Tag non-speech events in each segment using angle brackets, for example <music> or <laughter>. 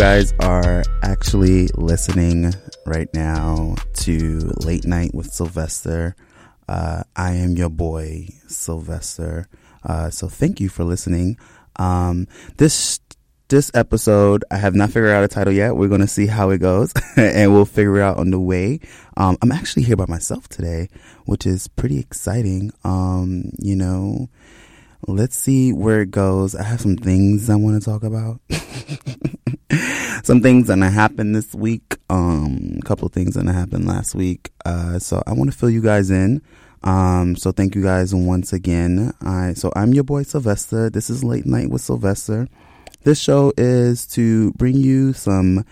Guys are actually listening right now to Late Night with Sylvester. Uh, I am your boy, Sylvester. Uh, so thank you for listening. Um, this this episode, I have not figured out a title yet. We're going to see how it goes <laughs> and we'll figure it out on the way. Um, I'm actually here by myself today, which is pretty exciting. Um, you know, let's see where it goes. I have some things I want to talk about. <laughs> <laughs> some things that happened this week. Um, a couple of things that happened last week. Uh, so I want to fill you guys in. Um, so thank you guys once again. I, so I'm your boy Sylvester. This is Late Night with Sylvester. This show is to bring you some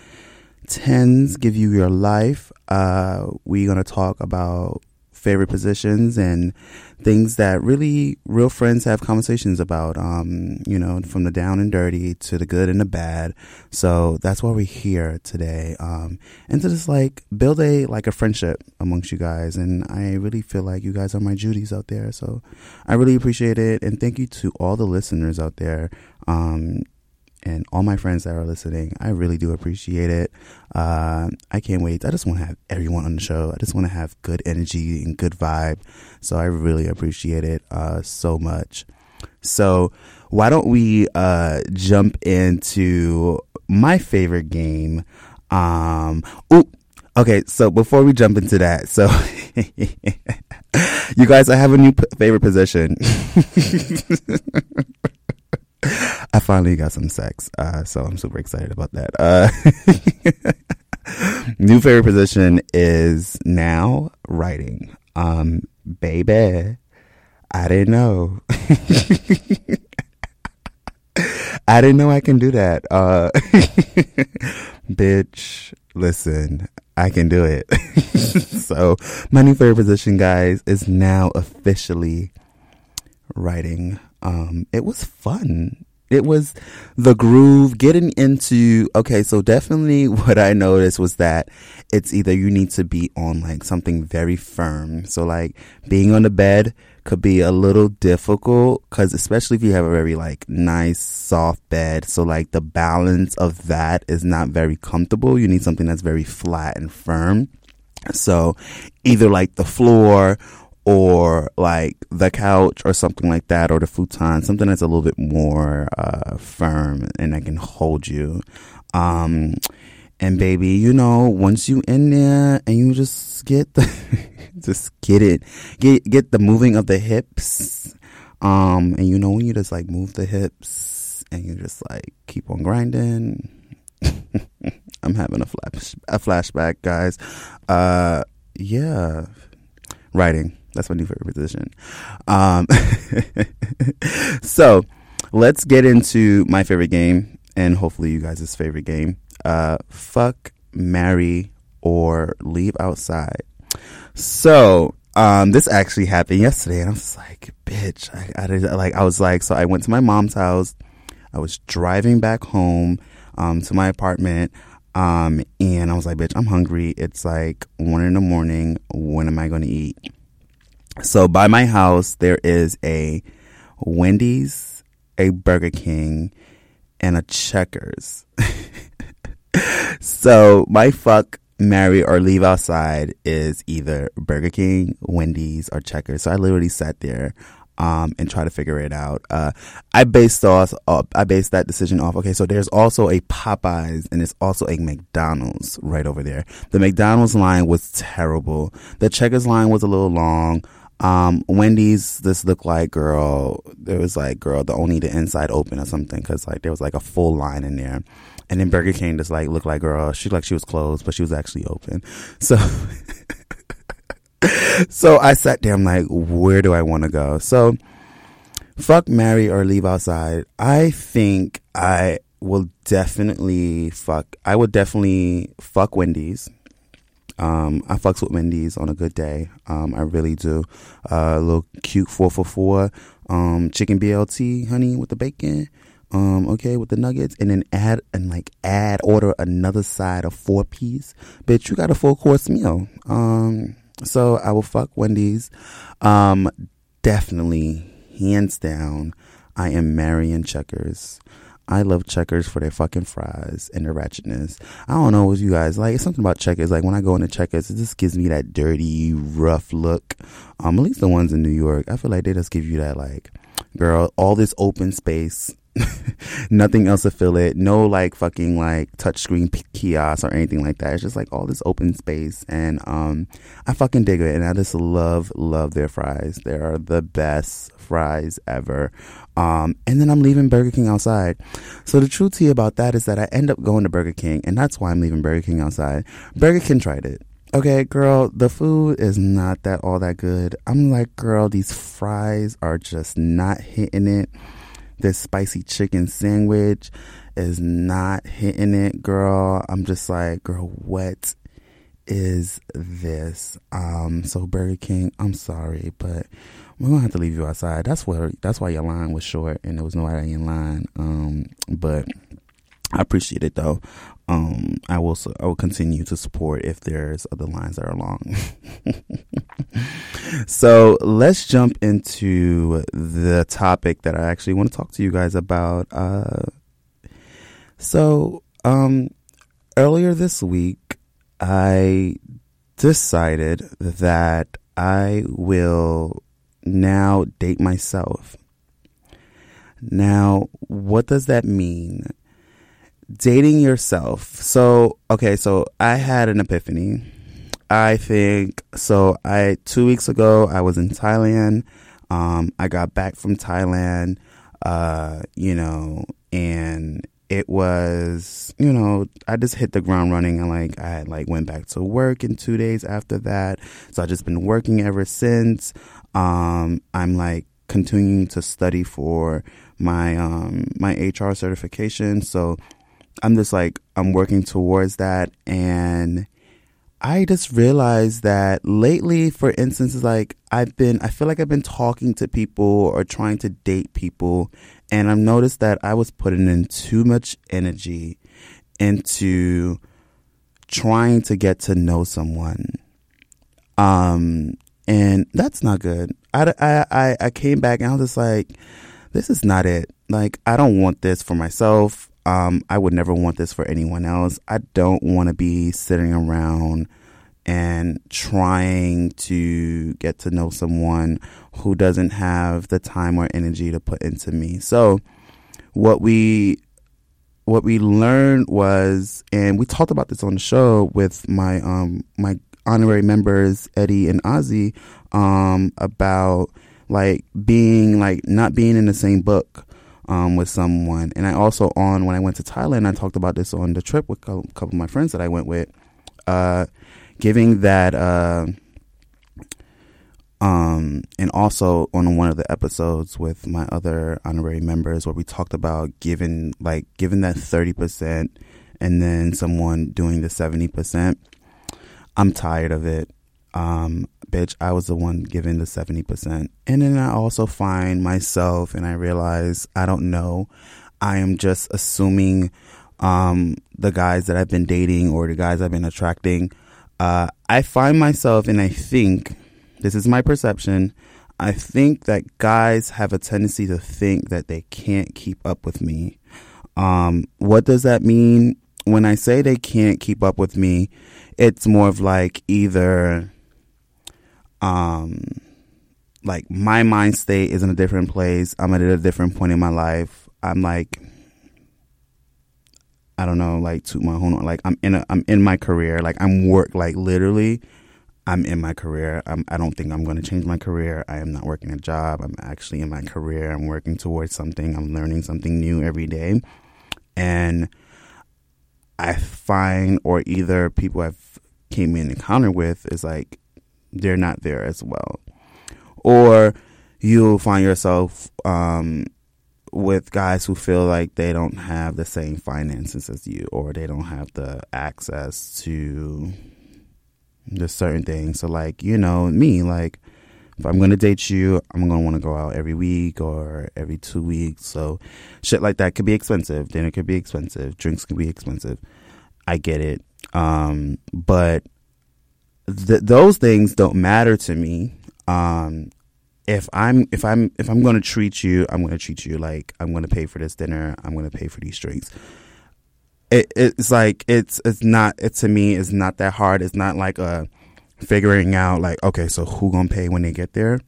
tens, give you your life. Uh, we're to talk about favorite positions and things that really real friends have conversations about, um, you know, from the down and dirty to the good and the bad. So that's why we're here today. Um, and to just like build a, like a friendship amongst you guys. And I really feel like you guys are my Judies out there. So I really appreciate it. And thank you to all the listeners out there. Um, and all my friends that are listening. I really do appreciate it. Uh, I can't wait. I just want to have everyone on the show. I just want to have good energy and good vibe. So I really appreciate it uh, so much. So why don't we uh, jump into my favorite game? Um, oh, okay. So before we jump into that, so <laughs> you guys, I have a new p- favorite position. <laughs> I finally got some sex, uh, so I'm super excited about that. Uh, <laughs> new favorite position is now writing. Um, baby, I didn't know. <laughs> I didn't know I can do that. Uh, <laughs> bitch, listen, I can do it. so my new favorite position, guys, is now officially writing um, it was fun. It was the groove getting into, okay, so definitely <laughs> what I noticed was that it's either you need to be on like something very firm. So like being on the bed could be a little difficult because especially if you have a very like nice soft bed. So like the balance of that is not very comfortable. You need something that's very flat and firm. So either like the floor or like the couch or something like that or the futon, something that's a little bit more uh, firm and that can hold you. Um, and baby, you know, once you in there and you just get the, <laughs> just get it, get get the moving of the hips. Um, and you know when you just like move the hips and you just like keep on grinding. <laughs> I'm having a flash a flashback, guys. Uh, yeah, writing that's my new favorite position. Um, <laughs> so let's get into my favorite game and hopefully you guys' favorite game. Uh, fuck, marry, or leave outside. So um, this actually happened yesterday, and I was like, "Bitch!" I, I did, like I was like, so I went to my mom's house. I was driving back home um, to my apartment. Um, and I was like, bitch, I'm hungry. It's like one in the morning. When am I going to eat? So by my house, there is a Wendy's, a Burger King, and a Checkers. <laughs> so my fuck, marry, or leave outside is either Burger King, Wendy's, or Checkers. So I literally sat there um, and try to figure it out. Uh, I based off, uh, I based that decision off. Okay, so there's also a Popeyes and it's also a McDonald's right over there. The McDonald's line was terrible. The Checkers line was a little long. Um, Wendy's, this looked like girl. There was like girl, the only the inside open or something, because like there was like a full line in there. And then Burger King just like looked like girl. She like she was closed, but she was actually open. So, <laughs> so I sat there. I'm like, where do I want to go? So, fuck, marry, or leave outside. I think I will definitely fuck. I would definitely fuck Wendy's um, I fucks with Wendy's on a good day. Um, I really do. Uh, a little cute four for four, um, chicken BLT, honey, with the bacon. Um, okay, with the nuggets, and then add and like add order another side of four piece. Bitch, you got a full course meal. Um, so I will fuck Wendy's. Um, definitely, hands down, I am marrying Checkers. I love Checkers for their fucking fries and their ratchetness. I don't know what you guys like. It's something about Checkers. Like when I go into Checkers, it just gives me that dirty, rough look. Um, at least the ones in New York, I feel like they just give you that like, girl, all this open space <laughs> nothing else to fill it. No like fucking like touchscreen kiosk or anything like that. It's just like all this open space, and um, I fucking dig it. And I just love love their fries. They are the best fries ever. Um, and then I'm leaving Burger King outside. So the truth about that is that I end up going to Burger King, and that's why I'm leaving Burger King outside. Burger King tried it. Okay, girl, the food is not that all that good. I'm like, girl, these fries are just not hitting it. This spicy chicken sandwich is not hitting it, girl. I'm just like, girl, what is this? Um, so Burger King, I'm sorry, but we're gonna have to leave you outside. That's where that's why your line was short and there was nobody in line. Um, but I appreciate it though. Um, I will I will continue to support if there's other lines that are long. <laughs> so let's jump into the topic that I actually want to talk to you guys about. Uh, so um, earlier this week, I decided that I will now date myself. Now, what does that mean? dating yourself. So, okay, so I had an epiphany. I think so. I two weeks ago I was in Thailand. Um, I got back from Thailand, uh, you know, and it was, you know, I just hit the ground running and like I had like went back to work in two days after that. So I just been working ever since. Um, I'm like continuing to study for my um my HR certification. So I'm just like, I'm working towards that. And I just realized that lately, for instance, like I've been, I feel like I've been talking to people or trying to date people. And I've noticed that I was putting in too much energy into trying to get to know someone. Um, and that's not good. I, I, I came back and I was just like, this is not it. Like, I don't want this for myself. Um, I would never want this for anyone else. I don't want to be sitting around and trying to get to know someone who doesn't have the time or energy to put into me. So what we what we learned was and we talked about this on the show with my um my honorary members Eddie and Ozzy um about like being like not being in the same book um, with someone. And I also on when I went to Thailand, I talked about this on the trip with a couple of my friends that I went with, uh, giving that. Uh, um, and also on one of the episodes with my other honorary members where we talked about giving like giving that 30% and then someone doing the 70%. I'm tired of it. Um, bitch, I was the one giving the 70%. And then I also find myself and I realize I don't know. I am just assuming um, the guys that I've been dating or the guys I've been attracting. Uh, I find myself and I think, this is my perception, I think that guys have a tendency to think that they can't keep up with me. Um, what does that mean? When I say they can't keep up with me, it's more of like either um like my mind state is in a different place. I'm at a different point in my life. I'm like I don't know, like to my own like I'm in a I'm in my career. Like I'm work like literally I'm in my career. I'm, I don't think I'm going to change my career. I am not working a job. I'm actually in my career. I'm working towards something. I'm learning something new every day. And I find, or either people I've came in encounter with is like they're not there as well. Or you'll find yourself um, with guys who feel like they don't have the same finances as you or they don't have the access to the certain things. So, like, you know, me, like, if I'm to date you, I'm want to go out every week or every two weeks. So, shit like that could be expensive. Dinner could be expensive. Drinks could be expensive. I get it. Um, but th- those things don't matter to me. Um, if I'm if I'm if I'm going to treat you, I'm going to treat you like I'm going to pay for this dinner. I'm going to pay for these drinks. It, it's like it's it's not it to me it's not that hard. It's not like a figuring out like okay, so who gonna pay when they get there?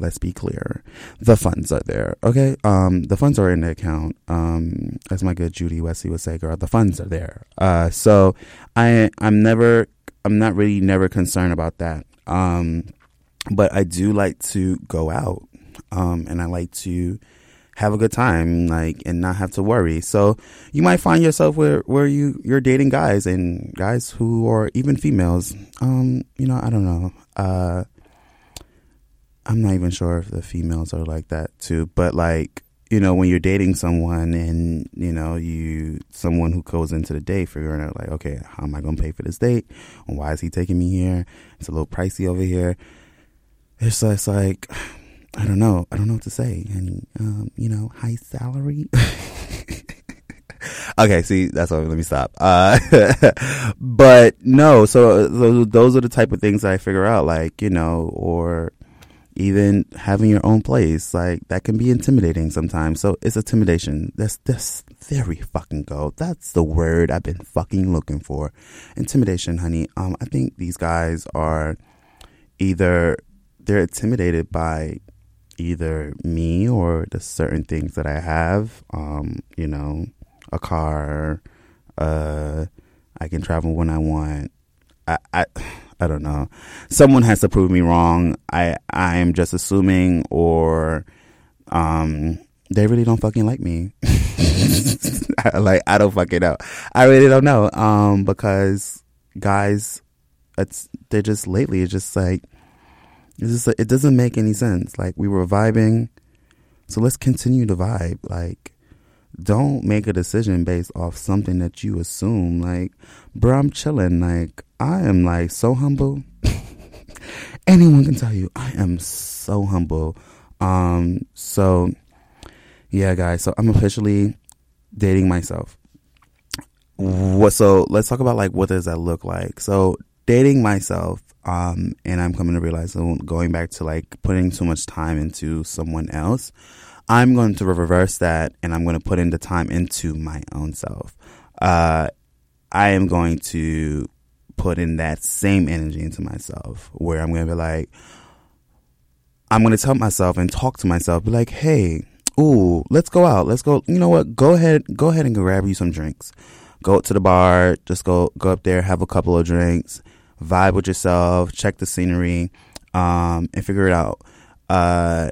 Let's be clear. The funds are there. Okay. Um, the funds are in the account. Um, as my good Judy Wesley would say, girl, the funds are there. Uh, so I, I'm never, I'm not really never concerned about that. Um, but I do like to go out. Um, and I like to have a good time, like, and not have to worry. So you might find yourself where, where you, you're dating guys and guys who are even females. Um, you know, I don't know. Uh, I'm not even sure if the females are like that too, but like, you know, when you're dating someone and, you know, you, someone who goes into the date figuring out like, okay, how am I going to pay for this date? And why is he taking me here? It's a little pricey over here. It's just like, I don't know. I don't know what to say. And, um, you know, high salary. <laughs> okay, see, that's what. Let me stop. Uh, <laughs> but no, so, so those are the type of things I figure out, like you know, or even having your own place like that can be intimidating sometimes so it's intimidation that's that's very fucking go that's the word i've been fucking looking for intimidation honey um i think these guys are either they're intimidated by either me or the certain things that i have um you know a car uh i can travel when i want i i I don't know. Someone has to prove me wrong. I I am just assuming, or um, they really don't fucking like me. <laughs> like I don't fucking know. I really don't know. Um, because guys, it's they're just lately. It's just like it's just it doesn't make any sense. Like we were vibing, so let's continue to vibe. Like don't make a decision based off something that you assume. Like, bro, I'm chilling. Like, I am like so humble. <laughs> Anyone can tell you I am so humble. Um, so yeah, guys. So I'm officially dating myself. What? So let's talk about like what does that look like? So dating myself. Um, and I'm coming to realize going back to like putting too much time into someone else. I'm going to reverse that and I'm going to put in the time into my own self. Uh, I am going to put in that same energy into myself where I'm going to be like, I'm going to tell myself and talk to myself, be like, hey, ooh, let's go out. Let's go. You know what? Go ahead, go ahead and grab you some drinks. Go to the bar, just go, go up there, have a couple of drinks, vibe with yourself, check the scenery, um, and figure it out. Uh,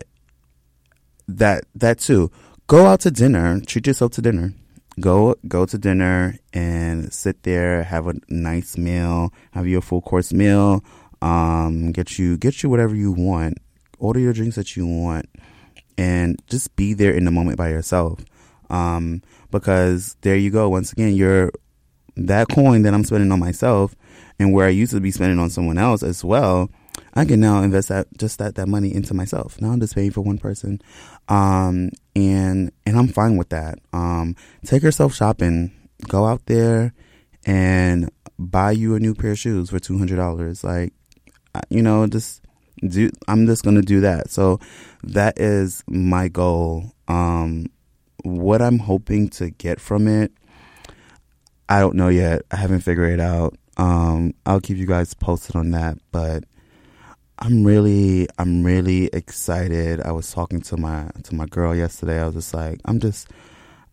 that, that too. Go out to dinner, treat yourself to dinner go go to dinner and sit there, have a nice meal, have your full course meal, um, get you get you whatever you want, order your drinks that you want, and just be there in the moment by yourself. Um, because there you go. Once again, you're that coin that I'm spending on myself, and where I used to be spending on someone else as well. I can now invest that just that that money into myself. Now I'm just paying for one person, um, and and I'm fine with that. Um, take yourself shopping. Go out there and buy you a new pair of shoes for two hundred dollars. Like, you know, just do. I'm just gonna do that. So that is my goal. Um, what I'm hoping to get from it, I don't know yet. I haven't figured it out. Um, I'll keep you guys posted on that, but I'm really I'm really excited. I was talking to my to my girl yesterday. I was just like, I'm just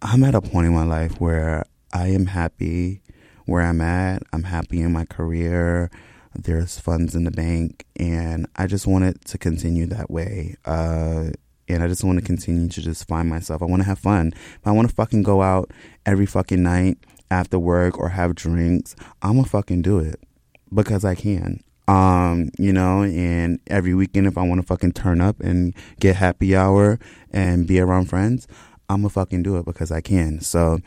I'm at a point in my life where I am happy where I'm at. I'm happy in my career. There's funds in the bank and I just want it to continue that way. Uh and I just want to continue to just find myself. I want to have fun. I want to fucking go out every fucking night after work or have drinks, I'm gonna fucking do it because I can. Um, you know, and every weekend if I want to fucking turn up and get happy hour and be around friends, I'm gonna fucking do it because I can. So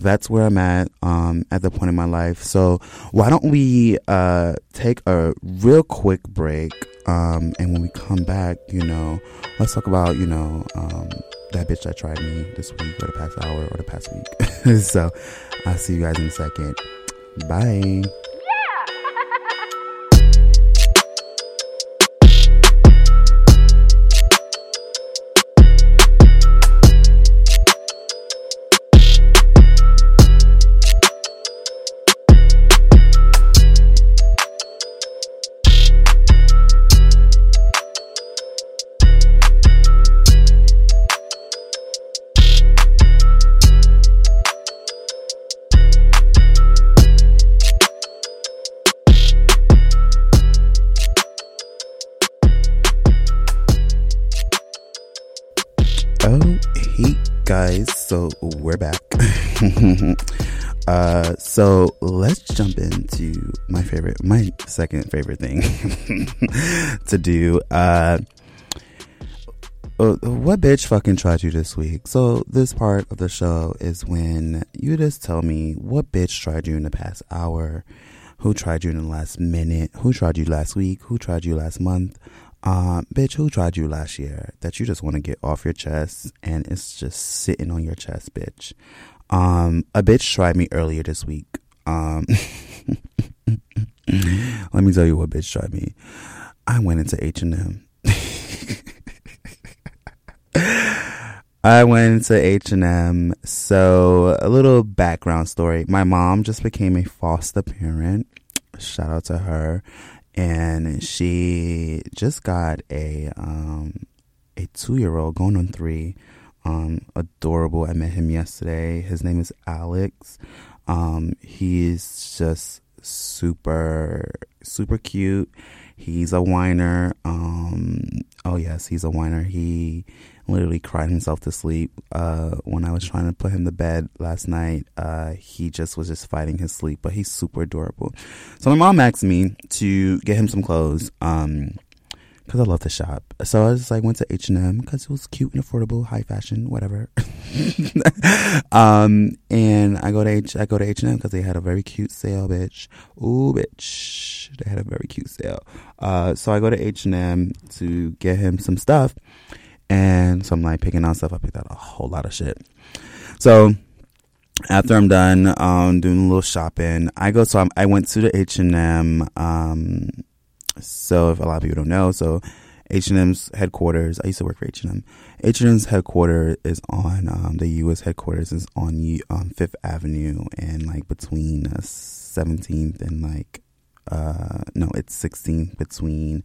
that's where I'm at um, at the point in my life. So why don't we uh, take a real quick break? Um, and when we come back, you know, let's talk about you know um, that bitch that tried me this week or the past hour or the past week. <laughs> so I'll see you guys in a second. Bye. Guys. So we're back. <laughs> uh, so let's jump into my favorite, my second favorite thing <laughs> to do. Uh, uh, what bitch fucking tried you this week? So this part of the show is when you just tell me what bitch tried you in the past hour, who tried you in the last minute, who tried you last week, who tried you last month, uh, bitch, who tried you last year that you just want to get off your chest and it's just sitting on your chest, bitch. Um, a bitch tried me earlier this week. Um, <laughs> let me tell you what bitch tried me. I went into H and M. <laughs> I went to H and M. So a little background story. My mom just became a foster parent. Shout out to her and she just got a um, a two year old going on three. Um, adorable. I met him yesterday. His name is Alex. Um, he's just super super cute. He's a whiner. Um, oh yes, he's a whiner. He literally cried himself to sleep uh, when I was trying to put him to bed last night. Uh, he just was just fighting his sleep, but he's super adorable. So my mom asked me to get him some clothes. Um, because I love to shop. So I just like went to H and M because it was cute and affordable, high fashion, whatever. <laughs> um, and I go to H, I go to H and M because they had a very cute sale, bitch. Ooh, bitch, they had a very cute sale. Uh, so I go to H and M to get him some stuff, and so I'm like picking out stuff. I picked out a whole lot of shit. So after I'm done um, doing a little shopping, I go. So I'm, i went to the H and M. Um, so if a lot of people don't know, so H and M's headquarters. I used to work for H and M. H and M's headquarters is on um, the U.S. headquarters is on um, Fifth Avenue and like between Seventeenth uh, and like uh, no, it's 16th between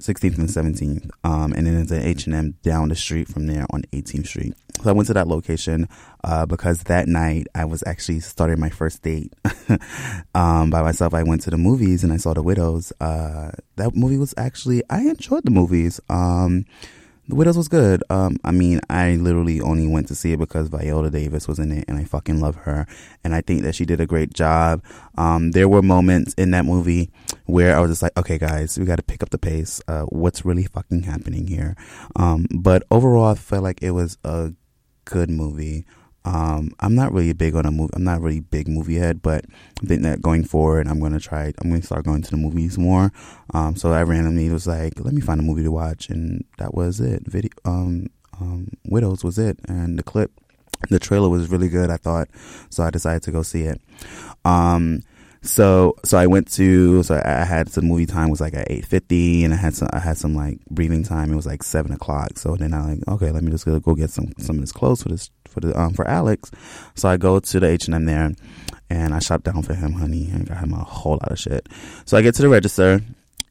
16th and 17th. Um, and then there's an H&M down the street from there on 18th Street. So I went to that location uh, because that night I was actually starting my first date <laughs> um, by myself. I went to the movies and I saw The Widows. Uh, that movie was actually, I enjoyed the movies. Um, the Widows was good. Um, I mean, I literally only went to see it because Viola Davis was in it, and I fucking love her. And I think that she did a great job. Um, there were moments in that movie where I was just like, okay, guys, we got to pick up the pace. Uh, what's really fucking happening here? Um, but overall, I felt like it was a good movie. Um, I'm not really big on a movie. I'm not really big movie head, but I think that going forward, I'm gonna try. I'm gonna start going to the movies more. Um, so I randomly was like, let me find a movie to watch, and that was it. Video, um, um, Widows was it, and the clip, the trailer was really good. I thought, so I decided to go see it. Um, so so I went to so I had some movie time was like at eight fifty and I had some I had some like breathing time. It was like seven o'clock. So then I like okay, let me just go, go get some some of this clothes for this for the um for Alex. So I go to the H and M there and I shop down for him, honey, and got him a whole lot of shit. So I get to the register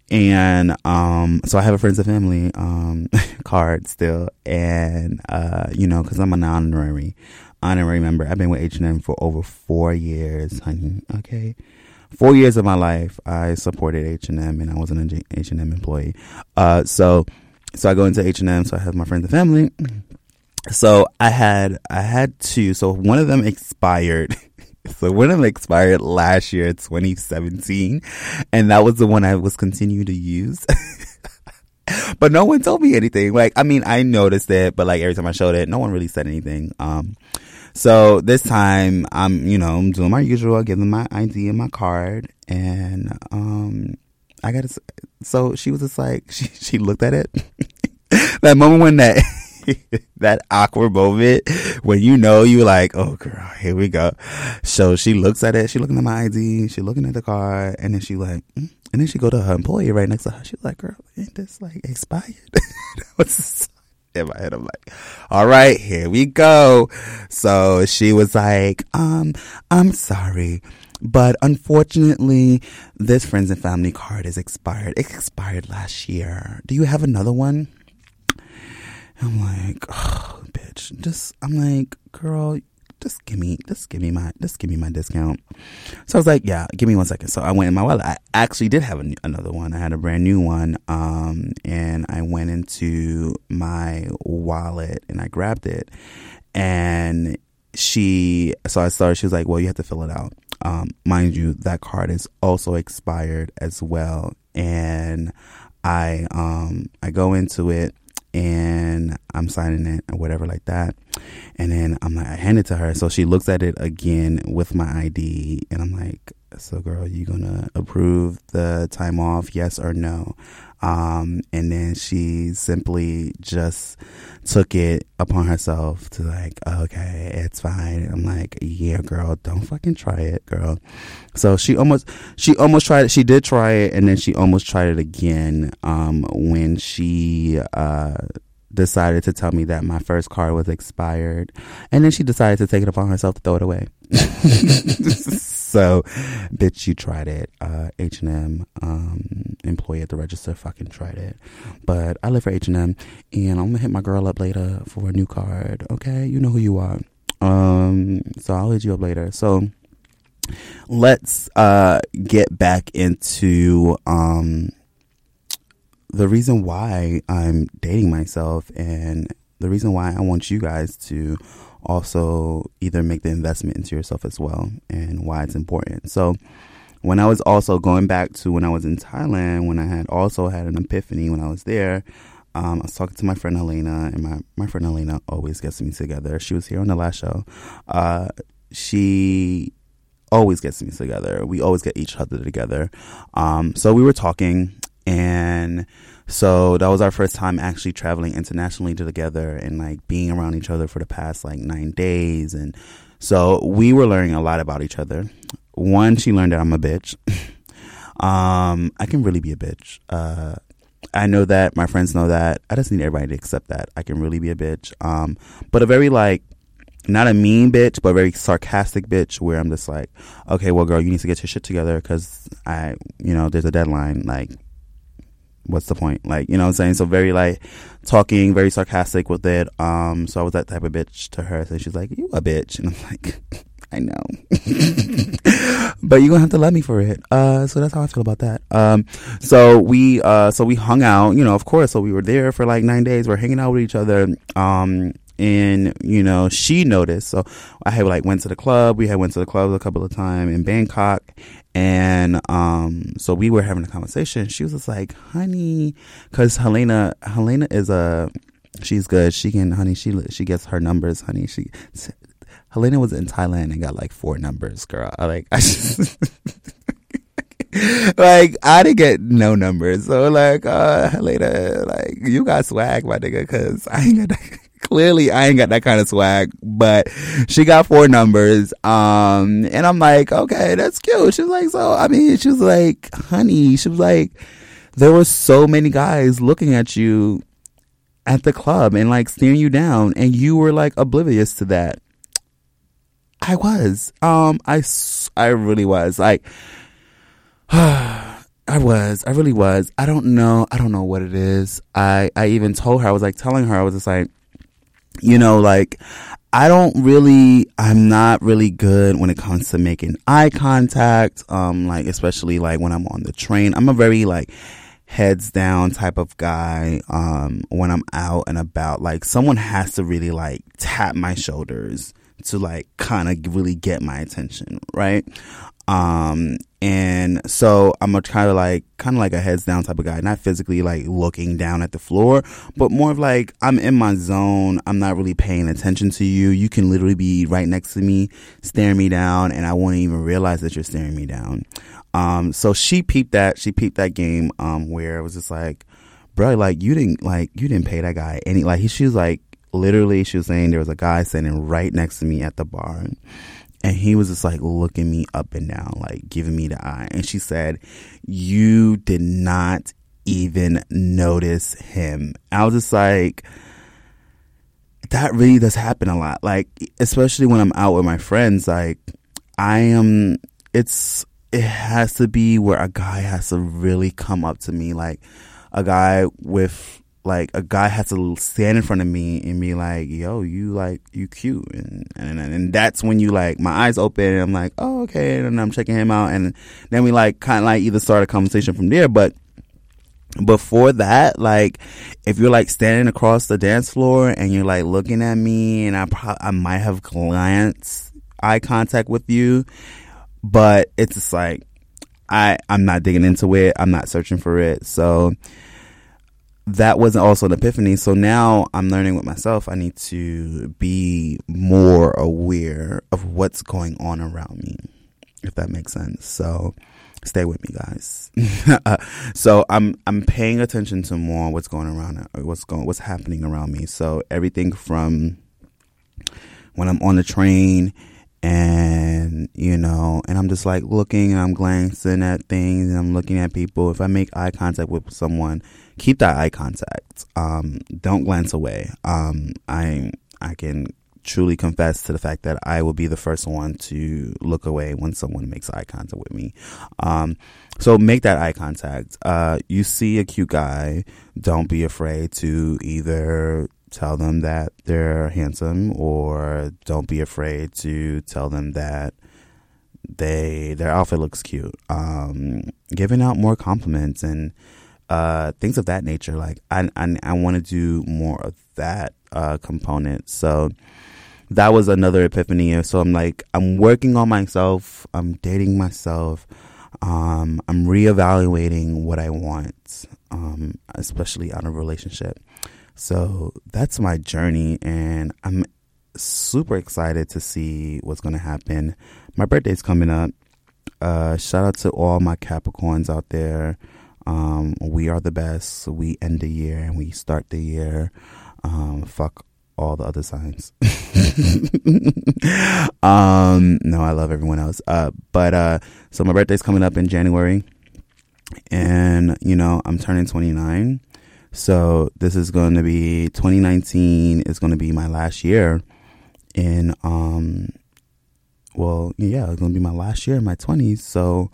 and um so I have a friends and family um <laughs> card still and uh you know because I'm an honorary honorary member. I've been with H and M for over four years, honey. Okay four years of my life, I supported H and M, and I was an H and M employee. Uh, so, so I go into H and M. So I have my friends and family. So I had I had two. So one of them expired. <laughs> so one of them expired last year, 2017, and that was the one I was continuing to use. <laughs> but no one told me anything. Like, I mean, I noticed it, but like every time I showed it, no one really said anything. Um, so this time I'm, you know, I'm doing my usual. I give them my ID and my card, and um, I got to. So she was just like, <laughs> she she looked at it. <laughs> that moment when that <laughs> that awkward moment when you know you like, oh girl, here we go. So she looks at it. She looking at my ID. She looking at the card, and then she like, mm. and then she go to her employee right next to her. She's like, girl, ain't this like expired? was in my head. I'm like, all right, here we go. So she was like, um, I'm sorry. But unfortunately, this friends and family card is expired. It expired last year. Do you have another one? I'm like, oh, bitch. Just, I'm like, girl, just give me, just give me my, just give me my discount. So I was like, yeah, give me one second. So I went in my wallet. I actually did have a, another one. I had a brand new one. Um, and I went into my wallet and I grabbed it. and she, so I started, she was like, well, you have to fill it out. Um, mind you, that card is also expired as well. And I, um, I go into it and I'm signing it or whatever like that. And then I'm like, I hand it to her. So she looks at it again with my ID and I'm like, so girl, you gonna approve the time off? Yes or no? Um, and then she simply just took it upon herself to like, okay, it's fine. I'm like, yeah, girl, don't fucking try it, girl. So she almost, she almost tried it. She did try it, and then she almost tried it again. Um, when she uh decided to tell me that my first card was expired, and then she decided to take it upon herself to throw it away. <laughs> <laughs> so, bitch, you tried it. Uh, H&M, um, employee at the register fucking tried it. But I live for H&M and I'm gonna hit my girl up later for a new card. Okay. You know who you are. Um, so I'll hit you up later. So let's, uh, get back into, um, the reason why I'm dating myself and the reason why I want you guys to also either make the investment into yourself as well and why it's important. So, when I was also going back to when I was in Thailand, when I had also had an epiphany when I was there, um, I was talking to my friend Helena, and my, my friend Helena always gets me together. She was here on the last show. Uh, she always gets me together. We always get each other together. Um, so we were talking, and so that was our first time actually traveling internationally together and like being around each other for the past like nine days. And so we were learning a lot about each other. One, she learned that I'm a bitch. <laughs> um, I can really be a bitch. Uh, I know that my friends know that. I just need everybody to accept that I can really be a bitch. Um, but a very like not a mean bitch, but very sarcastic bitch where I'm just like, okay, well, girl, you need to get your shit together because I, you know, there's a deadline. Like, what's the point? Like, you know what I'm saying? So very like talking, very sarcastic with it. Um, so I was that type of bitch to her. So she's like, You a bitch <laughs> and I'm like, I know. <laughs> but you're gonna have to love me for it. Uh so that's how I feel about that. Um so we uh so we hung out, you know, of course, so we were there for like nine days, we're hanging out with each other. Um and you know she noticed so i had like went to the club we had went to the club a couple of times in bangkok and um, so we were having a conversation. She was just like, "Honey," because Helena, Helena is a, she's good. She can, honey. She she gets her numbers, honey. She, Helena was in Thailand and got like four numbers, girl. I like, I <laughs> like I didn't get no numbers. So like, uh, Helena, like you got swag, my nigga, because I ain't got. Clearly I ain't got that kind of swag, but she got four numbers. Um, and I'm like, okay, that's cute. She was like, so, I mean, she was like, honey, she was like, there were so many guys looking at you at the club and like staring you down and you were like oblivious to that. I was. Um, I, I really was like, <sighs> I was. I really was. I don't know. I don't know what it is. I, I even told her, I was like telling her, I was just like, you know, like I don't really, I'm not really good when it comes to making eye contact. Um, like especially like when I'm on the train, I'm a very like heads down type of guy. Um, when I'm out and about, like someone has to really like tap my shoulders to like kind of really get my attention, right? Um, and so I'm a kind of like, kind of like a heads down type of guy, not physically like looking down at the floor, but more of like, I'm in my zone. I'm not really paying attention to you. You can literally be right next to me, staring me down, and I won't even realize that you're staring me down. Um, so she peeped that, she peeped that game, um, where it was just like, bro, like you didn't, like, you didn't pay that guy any, like, he, she was like, literally, she was saying there was a guy standing right next to me at the bar and he was just like looking me up and down, like giving me the eye. And she said, You did not even notice him. I was just like, that really does happen a lot. Like, especially when I'm out with my friends, like, I am, it's, it has to be where a guy has to really come up to me, like a guy with like a guy has to stand in front of me and be like, "Yo, you like you cute," and and and that's when you like my eyes open and I'm like, "Oh, okay," and I'm checking him out, and then we like kind of like either start a conversation from there. But before that, like if you're like standing across the dance floor and you're like looking at me and I pro- I might have glanced eye contact with you, but it's just like I I'm not digging into it. I'm not searching for it. So that wasn't also an epiphany. So now I'm learning with myself. I need to be more aware of what's going on around me, if that makes sense. So stay with me, guys. <laughs> so I'm I'm paying attention to more what's going around, what's going, what's happening around me. So everything from when I'm on the train and you know and i'm just like looking and i'm glancing at things and i'm looking at people. If i make eye contact with someone keep that eye contact. Um, don't glance away. Um, i i can truly confess to the fact that i will be the first one to look away when someone makes eye contact with me. Um, so make that eye contact. Uh, you see a cute guy. Don't be afraid to either tell them that they're handsome or don't be afraid to tell them that they their outfit looks cute. Um, giving out more compliments and uh, things of that nature. Like i i, I want to do more of that uh, component. So that was another epiphany. So i'm like i'm working on myself. I'm dating myself. Um, i'm reevaluating what i want um, especially out of relationship so that's my journey, and I'm super excited to see what's going to happen. My birthday's coming up. Uh, shout out to all my Capricorns out there. Um, we are the best. We end the year and we start the year. Um, fuck all the other signs. <laughs> um, no, I love everyone else. Uh, but uh, so my birthday's coming up in January, and you know I'm turning 29. So this is going to be 2019 is going to be my last year in um well, yeah, it's going to be my last year in my 20s. So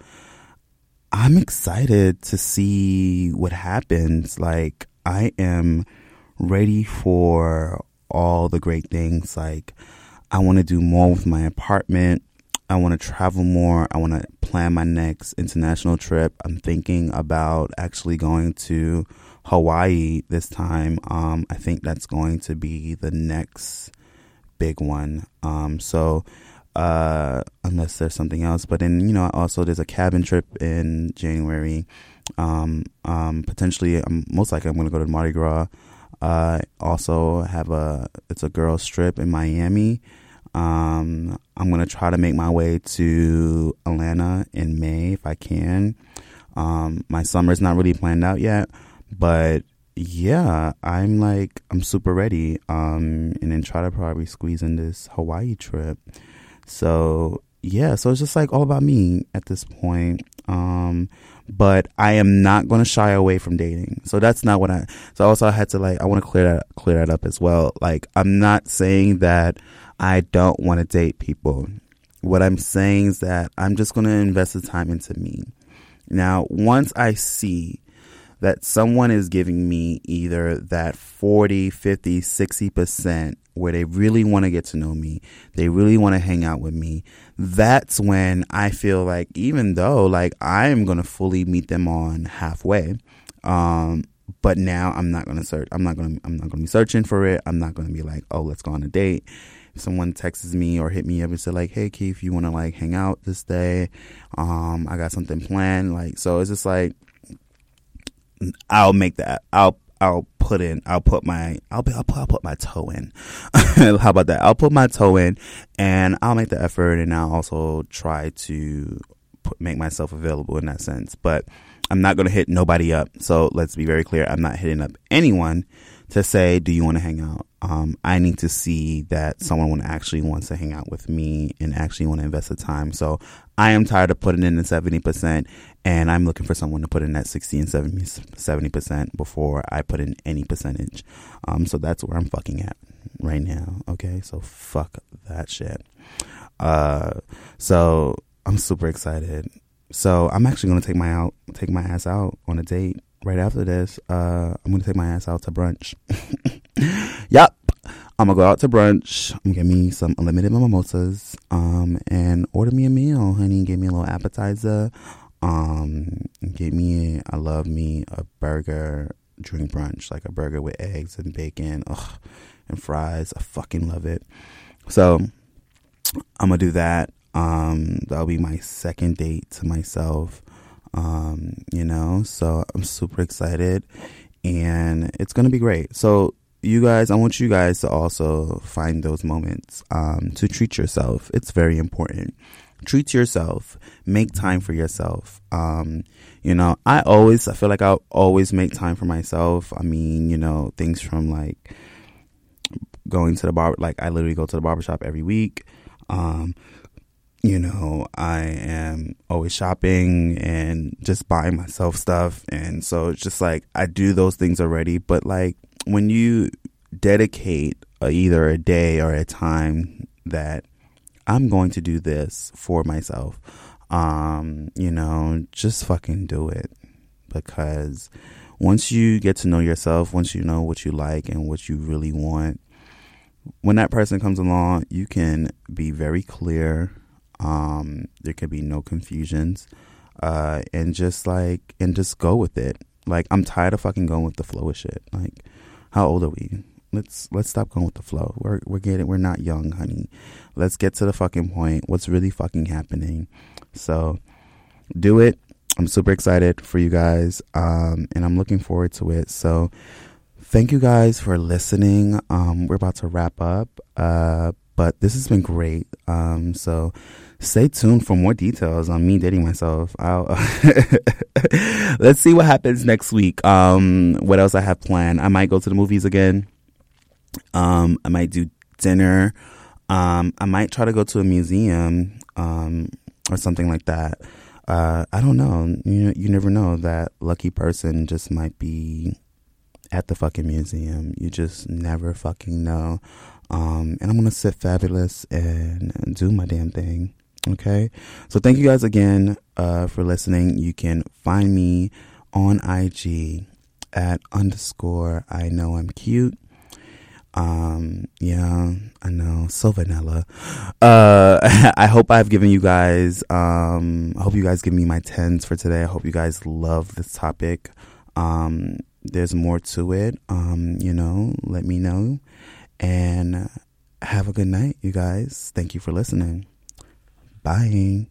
I'm excited to see what happens. Like I am ready for all the great things like I want to do more with my apartment. I want to travel more. I want to plan my next international trip. I'm thinking about actually going to Hawaii this time. Um, I think that's going to be the next big one. Um, so uh, unless there's something else, but then you know also there's a cabin trip in January. Um, um, potentially, I'm most likely I'm going to go to Mardi Gras. Uh, also have a it's a girls trip in Miami. Um, I'm gonna try to make my way to Atlanta in May if I can. Um, my summer's not really planned out yet, but yeah, I'm like I'm super ready. Um, and then try to probably squeeze in this Hawaii trip. So yeah, so it's just like all about me at this point. Um, but I am not going to shy away from dating. So that's not what I. So also I had to like I want to clear that clear that up as well. Like I'm not saying that I don't want to date people. What I'm saying is that I'm just going to invest the time into me. Now, once I see that someone is giving me either that 40, 50, 60% where they really want to get to know me, they really want to hang out with me, that's when I feel like even though like I am going to fully meet them on halfway, um, but now I'm not going to search. I'm not going to. I'm not going to be searching for it. I'm not going to be like, oh, let's go on a date. Someone texts me or hit me up and say like, hey, Keith, you want to like hang out this day? Um, I got something planned. Like, so it's just like I'll make that. I'll I'll put in. I'll put my. I'll be. I'll put, I'll put my toe in. <laughs> How about that? I'll put my toe in, and I'll make the effort, and I'll also try to put, make myself available in that sense. But I'm not going to hit nobody up. So let's be very clear. I'm not hitting up anyone to say, "Do you want to hang out?" Um, I need to see that someone actually wants to hang out with me and actually want to invest the time. So I am tired of putting in the seventy percent and I'm looking for someone to put in that 60 and 70 percent before I put in any percentage. Um, so that's where I'm fucking at right now. Okay, so fuck that shit. Uh, so I'm super excited. So I'm actually gonna take my out, take my ass out on a date right after this. Uh, I'm gonna take my ass out to brunch. <laughs> <laughs> yep. I'm gonna go out to brunch. I'm gonna get me some unlimited mimosas, um, and order me a meal, honey. Give me a little appetizer, Um, get me, I love me a burger during brunch, like a burger with eggs and bacon, ugh, and fries. I fucking love it. So I'm gonna do that. Um, that'll be my second date to myself. Um, you know, so I'm super excited and it's gonna be great. So you guys, I want you guys to also find those moments um, to treat yourself. It's very important. Treat yourself. Make time for yourself. Um, you know, I always, I feel like I always make time for myself. I mean, you know, things from like going to the bar, like I literally go to the barbershop every week. Um, you know, I am always shopping and just buying myself stuff. And so it's just like I do those things already. But like when you dedicate a, either a day or a time that I'm going to do this for myself, um, you know, just fucking do it. Because once you get to know yourself, once you know what you like and what you really want, when that person comes along, you can be very clear um, there could be no confusions. Uh, and just like, and just go with it. Like, I'm tired of fucking going with the flow of shit. Like, how old are we? Let's let's stop going with the flow. We're we're getting we're not young, honey. Let's get to the fucking point. What's really fucking happening? So, do it. I'm super excited for you guys, um, and I'm looking forward to it. So, thank you guys for listening. Um, we're about to wrap up, uh, but this has been great. Um, so stay tuned for more details on me dating myself. <laughs> let's see what happens next week. Um, what else I have planned? I might go to the movies again. Um, I might do dinner. Um, I might try to go to a museum, um, or something like that. Uh, I don't know. You you never know. That lucky person just might be at the fucking museum. You just never fucking know. Um, and I'm gonna sit fabulous and, and do my damn thing. Okay. So thank you guys again uh, for listening. You can find me on IG at underscore I know I'm cute. Um, yeah, I know. So vanilla. Uh, <laughs> I hope I've given you guys, um, I hope you guys give me my tens for today. I hope you guys love this topic. Um, there's more to it. Um, you know, let me know. And have a good night, you guys. Thank you for listening. Bye.